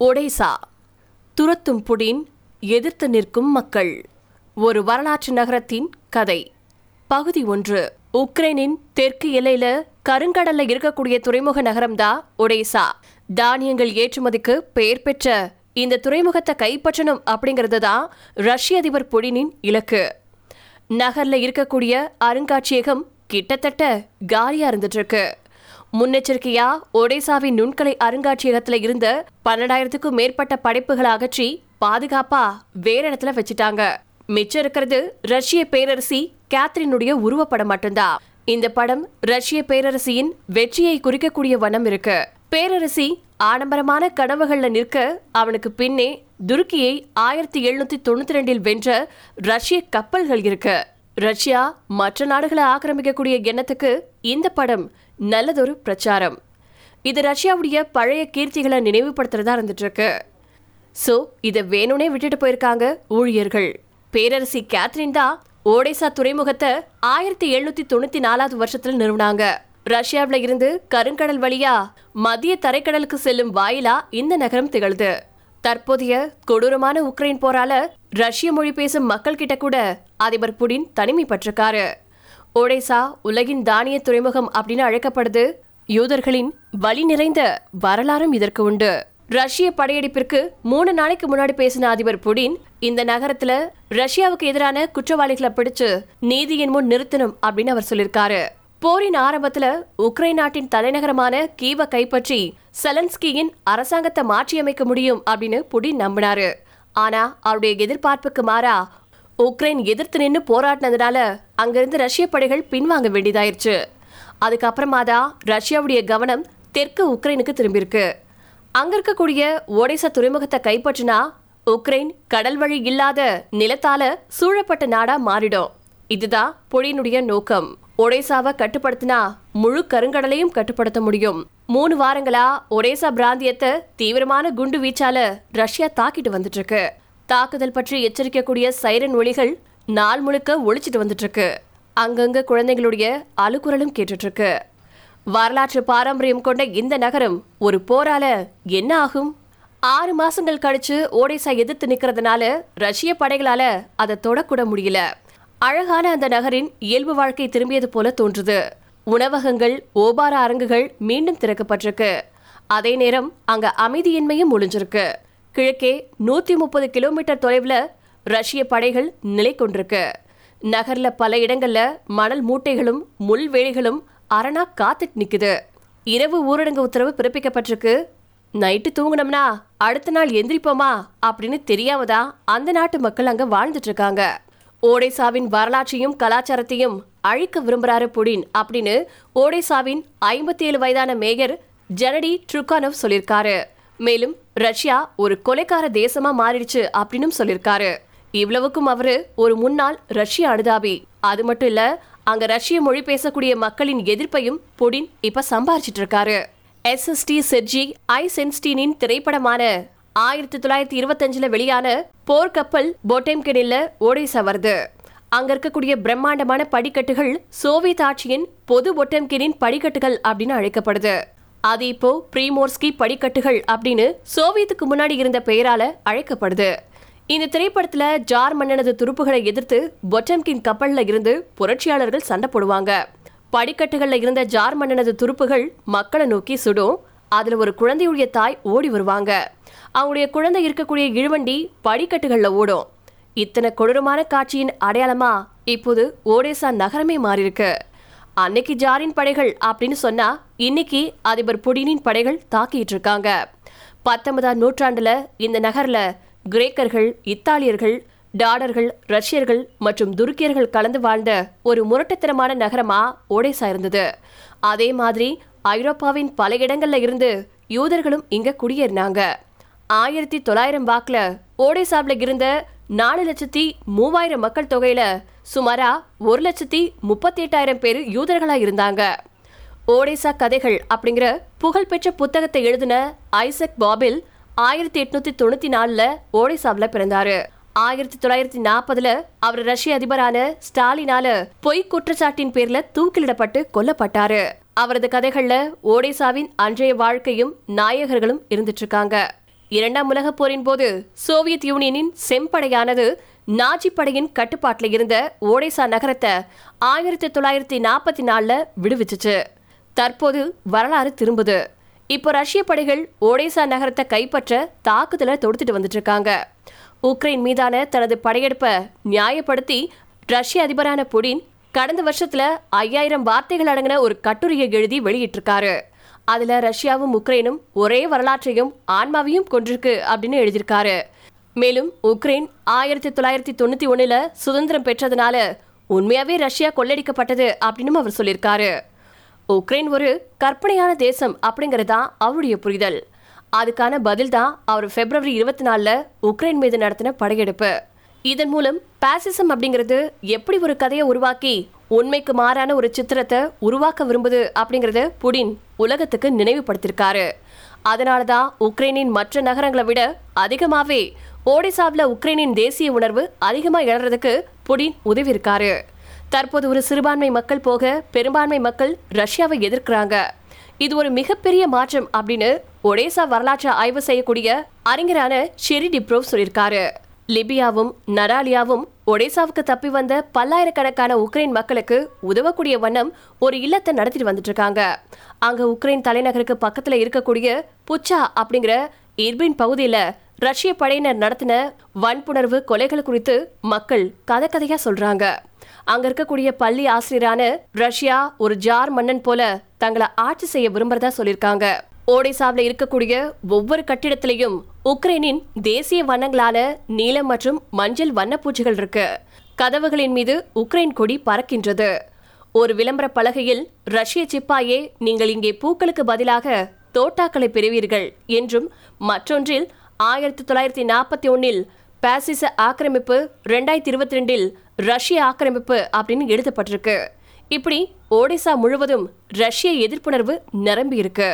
Odesa துரத்தும் Putin எதிர்த்து நிற்கும் மக்கள். ஒரு வரலாற்று நகரத்தின் கதை. பகுதி ஒன்று. உக்ரைனின் தெற்கு எல்லையில கருங்கடல்ல இருக்கக்கூடிய துறைமுக நகரம்தான் ஒடேசா. தானியங்கள் ஏற்றுமதிக்கு பெயர் பெற்ற இந்த துறைமுகத்தை கைப்பற்றணும் அப்படிங்கிறது தான் ரஷ்ய அதிபர் புடினின் இலக்கு. நகர்ல இருக்கக்கூடிய அருங்காட்சியகம் கிட்டத்தட்ட காலியா இருந்துட்டு இருக்கு. முன்னெச்சரிக்கையா ஒடிசாவின் நுண்கலை அருங்காட்சியகத்துல இருந்த பன்னெண்டாயிரத்துக்கும் மேற்பட்ட படைப்புகளை அகற்றி பாதுகாப்பா வேற இடத்துல வச்சுட்டாங்க. மிச்சம் இருக்கிறது ரஷ்ய பேரரசி கேத்ரினுடைய உருவப்படம் மட்டும்தான் இந்த படம் ரஷ்ய பேரரசியின் வெற்றியை குறிக்கக்கூடிய வண்ணம் இருக்கு. பேரரசி ஆடம்பரமான கனவுகள்ல நிற்க அவனுக்கு பின்னே துருக்கியை ஆயிரத்தி எழுநூத்தி தொண்ணூத்தி ரெண்டில் வென்ற ரஷ்ய கப்பல்கள் இருக்கு. ரஷ்யா மற்ற நாடுகளை ஆக்கிரமிக்கக்கூடிய எண்ணத்துக்கு இந்த படம் நல்லதொரு பிரச்சாரம். இது ரஷ்யாவுடைய பழைய கீர்த்திகளை நினைவுபடுத்துறதா இருந்துட்டு இருக்கு ஸோ இதை வேணும்னே விட்டுட்டு போயிருக்காங்க ஊழியர்கள். பேரரசி கேத்ரின் தான் ஓடேசா துறைமுகத்தை ஆயிரத்தி எழுநூத்தி தொண்ணூத்தி நாலாவது வருஷத்துல நிறுவனாங்க. ரஷ்யாவுல இருந்து கருங்கடல் வழியா மத்திய தரைக்கடலுக்கு செல்லும் வாயிலா இந்த நகரம் திகழ்து. தற்போதைய கொடூரமான உக்ரைன் போரால ரஷ்ய மொழி பேசும் மக்கள் கிட்ட கூட அதிபர் புடின் தனிமைப்பட்டிருக்காரு. ஒடேசா உலகின் தானிய துறைமுகம் அப்படின்னு அழைக்கப்படுது. யூதர்களின் வழி நிறைந்த வரலாறும் இதற்கு உண்டு. ரஷ்ய படையெடுப்பிற்கு மூணு நாளைக்கு முன்னாடி பேசின அதிபர் புடின் இந்த நகரத்துல ரஷ்யாவுக்கு எதிரான குற்றவாளிகளை பிடிச்சு நீதியின் முன் நிறுத்தணும் அப்படின்னு அவர் சொல்லியிருக்காரு. போரின் ஆரம்பத்துல உக்ரைன் நாட்டின் தலைநகரமான கீவ கைப்பற்றி செலன்ஸ்கியின் அரசாங்கத்தை மாற்றியமைக்க முடியும் அப்படின்னு புடின் நம்பினாரு. ஆனா அவருடைய எதிர்பார்ப்புக்கு மாறா உக்ரைன் எதிர்த்து நின்று போராடினதுனால அங்கிருந்து ரஷ்ய படைகள் பின்வாங்க வேண்டியதாயிருச்சு. அதுக்கப்புறமா தான் ரஷ்யாவுடைய கவனம் தெற்கு உக்ரைனுக்கு திரும்பியிருக்கு. அங்க இருக்கக்கூடிய ஒடேசா துறைமுகத்தை கைப்பற்றினா உக்ரைன் கடல் வழி இல்லாத நிலத்தால சூழப்பட்ட நாடா மாறிடும். இதுதான் புடினுடைய நோக்கம். ஒடேசாவை கட்டுப்படுத்தினா முழு கருங்கடலையும் கட்டுப்படுத்த முடியும். மூணு வாரங்களா ஒரேசா பிராந்தியத்தை தீவிரமான குண்டு வீச்சால ரஷ்யா தாக்கிட்டு வந்துட்டு இருக்கு தாக்குதல் பற்றி எச்சரிக்கக்கூடிய சைரன் ஒளிகள் நாள் முழுக்க ஒழிச்சிட்டு வந்துட்டு இருக்கு அங்கங்க குழந்தைகளுடைய அழுக்குரலும் கேட்டுட்டு இருக்கு வரலாற்று பாரம்பரியம் கொண்ட இந்த நகரம் ஒரு போரால என்ன ஆகும்? ஆறு மாசங்கள் கழிச்சு ஓடேசா எதிர்த்து நிக்கிறதுனால ரஷ்ய படைகளால அதை தொடக்கூட முடியல. அழகான அந்த நகரின் இயல்பு வாழ்க்கை திரும்பியது போல தோன்றுது. உணவகங்கள் ஓபார அரங்குகள் மீண்டும் திறக்கப்பட்டிருக்கு. அதே நேரம் அங்க அமைதியின்மையும் ஒளிஞ்சிருக்கு. கிழக்கே நூத்தி முப்பது கிலோமீட்டர் தொலைவுல ரஷ்ய படைகள் நிலை கொண்டிருக்கு. நகர்ல பல இடங்கள்ல மணல் மூட்டைகளும் முள்வேலிகளும் அரணா காத்துட்டு நிக்குது. இரவு ஊரடங்கு உத்தரவு பிறப்பிக்கப்பட்டிருக்கு. நைட்டு தூங்குனோம்னா அடுத்த நாள் எந்திரிப்போமா அப்படின்னு தெரியாமதா அந்த நாட்டு மக்கள் அங்க வாழ்ந்துட்டு இருக்காங்க. ஓடேசாவின் வரலாற்றையும் கலாச்சாரத்தையும் அழிக்க விரும்புகிறாரு புடின் அப்படின்னு ஓடேசாவின் ஐம்பத்தி ஏழு வயதான மேயர் ஜெனடி ட்ருகானவ் சொல்லியிருக்காரு. மேலும் ரஷ்யா ஒரு கொலைக்கார தேசமா மாறிடுச்சு அப்படின்னு சொல்லியிருக்காரு. இவ்வளவுக்கும் அவரு ஒரு முன்னாள் ரஷ்ய அனுதாபி. அது மட்டும் இல்ல அங்க ரஷ்ய மொழி பேசக்கூடிய மக்களின் எதிர்ப்பையும் புடின் இப்ப சம்பாரிச்சிட்டு இருக்காரு எஸ்எஸ்டி செர்ஜி ஐ சென்ஸ்டீனின் திரைப்படமான ஆயிரத்தி தொள்ளாயிரத்தி இருபத்தஞ்சுல வெளியான போர்க்கப்பல் போட்டேம்கெனில்ல ஓடேசா வருது. அங்க இருக்கக்கூடிய பிரம்மாண்டமான படிக்கட்டுகள் சோவியத் ஆட்சியின் பொது ஒட்டம்கினின் படிக்கட்டுகள் அப்படின்னு அழைக்கப்படுது. அது இப்போ பிரீமோர்ஸ்கி படிக்கட்டுகள் அப்படின்னு சோவியத்துக்கு முன்னாடி இருந்த பெயரால அழைக்கப்படுது. இந்த திரைப்படத்துல ஜார் மன்னனது துருப்புகளை எதிர்த்து பொட்டம்கின் கப்பல்ல இருந்து புரட்சியாளர்கள் சண்டை போடுவாங்க. படிக்கட்டுகள்ல இருந்த ஜார் மன்னனது துருப்புகள் மக்களை நோக்கி சுடும். அதுல ஒரு குழந்தையுடைய தாய் ஓடி வருவாங்க. அவங்களுடைய குழந்தை இருக்கக்கூடிய இழுவண்டி படிக்கட்டுகள்ல ஓடும். இத்தனை கொடூரமான காட்சியின் அடையாளமா இப்போது ஓடேசா நகரமே மாறியிருக்கு. அன்னைக்கு ஜாரின் படைகள் அப்படின்னு சொன்னா இன்னைக்கு அதிபர் புடினின் படைகள் தாக்கிட்டு இருக்காங்க. பத்தொன்பதாம் நூற்றாண்டுல இந்த நகர்ல கிரேக்கர்கள் இத்தாலியர்கள் டாடர்கள் ரஷ்யர்கள் மற்றும் துருக்கியர்கள் கலந்து வாழ்ந்த ஒரு முரட்டுத்தனமான நகரமா ஒடேசா இருந்தது. அதே மாதிரி ஐரோப்பாவின் பல இடங்கள்ல இருந்து யூதர்களும் இங்க குடியேறினாங்க. ஆயிரத்தி தொள்ளாயிரம் வாக்குல ஓடேசாவில் இருந்த நாலு லட்சத்தி மூவாயிரம் மக்கள் தொகையில சுமாரா ஒரு லட்சத்தி முப்பத்தி எட்டாயிரம் பேர் யூதர்களா இருந்தாங்க. ஓடேசா கதைகள் அப்படிங்கிற புகழ்பெற்ற புத்தகத்தை எழுதின ஐசக் பாபில் ஆயிரத்தி எட்நூத்தி தொண்ணூத்தி நாலுல ஓடேசாவில் பிறந்தாரு. ஆயிரத்தி தொள்ளாயிரத்தி நாற்பதுல அவர் ரஷ்ய அதிபரான ஸ்டாலினால பொய் குற்றச்சாட்டின் பேர்ல தூக்கிலிடப்பட்டு கொல்லப்பட்டாரு. அவரது கதைகள்ல ஓடேசாவின் அன்றைய வாழ்க்கையும் நாயகர்களும் இருந்துட்டு இருக்காங்க. இரண்டாம் உலகப் போரின் போது சோவியத் யூனியனின் செம்படையானது நாஜி படையின் கட்டுப்பாட்டில் இருந்த ஓடேசா நகரத்தை ஆயிரத்தி தொள்ளாயிரத்தி நாற்பத்தி நாலில் விடுவிச்சுச்சு. தற்போது வரலாறு திரும்புது. இப்போ ரஷ்ய படைகள் ஓடேசா நகரத்தை கைப்பற்ற தாக்குதலை தொடுத்துட்டு வந்துட்டு இருக்காங்க உக்ரைன் மீதான தனது படையெடுப்பை நியாயப்படுத்தி ரஷ்ய அதிபரான புடின் கடந்த வருஷத்துல ஐயாயிரம் வார்த்தைகள் அடங்கின ஒரு கட்டுரையை எழுதி வெளியிட்டிருக்காரு. அதுல ரஷ்யாவும் உக்ரைனும் ஒரே வரலாற்றையும் ஆன்மாவையும் கொண்டிருக்கு அப்படின்னு எழுதியிருக்காரு. மேலும் உக்ரைன் ஆயிரத்தி தொள்ளாயிரத்தி தொண்ணூத்தி ஒண்ணுல சுதந்திரம் பெற்றதுனால உண்மையாவே ரஷ்யா கொள்ளடிக்கப்பட்டது அப்படின்னு அவர் சொல்லியிருக்காரு. உக்ரைன் ஒரு கற்பனையான தேசம் அப்படிங்கறதா அவருடைய புரிதல். அதுக்கான பதில் தான் அவர் பிப்ரவரி இருபத்தி நாலுல உக்ரைன் மீது நடத்தின படையெடுப்பு. இதன் மூலம் பாசிசம் அப்படிங்கிறது எப்படி ஒரு கதையை உருவாக்கி உண்மைக்கு மாறான ஒரு சித்திரத்தை உருவாக்க விரும்புது அப்படிங்கறத புடின் உலகத்துக்கு நினைவுபடுத்திருக்காரு. அதனால தான் உக்ரைனின் மற்ற நகரங்களை விட அதிகமாகவே ஓடிசாவில் உக்ரைனின் தேசிய உணர்வு அதிகமாக இழறதுக்கு புடின் உதவி இருக்காரு தற்போது ஒரு சிறுபான்மை மக்கள் போக பெரும்பான்மை மக்கள் ரஷ்யாவை எதிர்க்கிறாங்க. இது ஒரு மிகப்பெரிய மாற்றம் அப்படின்னு ஒடேசா வரலாற்றை ஆய்வு செய்யக்கூடிய அறிஞரான ஷெரி டிப்ரோவ் சொல்லியிருக்காரு. லிபியாவும் நடாலியாவும் ஒடேசாவுக்கு தப்பி வந்த பல்லாயிரக்கணக்கான உக்ரைன் மக்களுக்கு உதவக்கூடிய வண்ணம் ஒரு இல்லத்தை நடத்திட்டு வந்துட்டு இருக்காங்க. அங்க உக்ரைன் தலைநகருக்கு பக்கத்துல இருக்கக்கூடிய புச்சா அப்படிங்கிற இர்பின் பகுதியில ரஷ்ய படையினர் நடத்தின வன்புணர்வு கொலைகள் குறித்து மக்கள் கதை கதையா சொல்றாங்க. அங்க இருக்கக்கூடிய பள்ளி ஆசிரியரான ரஷ்யா ஒரு ஜார் மன்னன் போல தங்களை ஆட்சி செய்ய விரும்புறதா சொல்லியிருக்காங்க. ஓடிசாவில் இருக்கக்கூடிய ஒவ்வொரு கட்டிடத்திலையும் உக்ரைனின் தேசிய வண்ணங்களான நீலம் மற்றும் மஞ்சள் வண்ணப்பூச்சிகள் இருக்கு. கதவுகளின் மீது உக்ரைன் கொடி பறக்கின்றது. ஒரு விளம்பர பலகையில் ரஷ்ய சிப்பாயே நீங்கள் இங்கே பூக்களுக்கு பதிலாக தோட்டாக்களை பெறுவீர்கள் என்றும் மற்றொன்றில் ஆயிரத்தி தொள்ளாயிரத்தி நாற்பத்தி ஒன்னில் பாசிச ஆக்கிரமிப்பு ரெண்டாயிரத்தி இருபத்தி ரெண்டில் ரஷ்ய ஆக்கிரமிப்பு அப்படின்னு எழுதப்பட்டிருக்கு. இப்படி ஒடிசா முழுவதும் ரஷ்ய எதிர்ப்புணர்வு நிரம்பி இருக்கு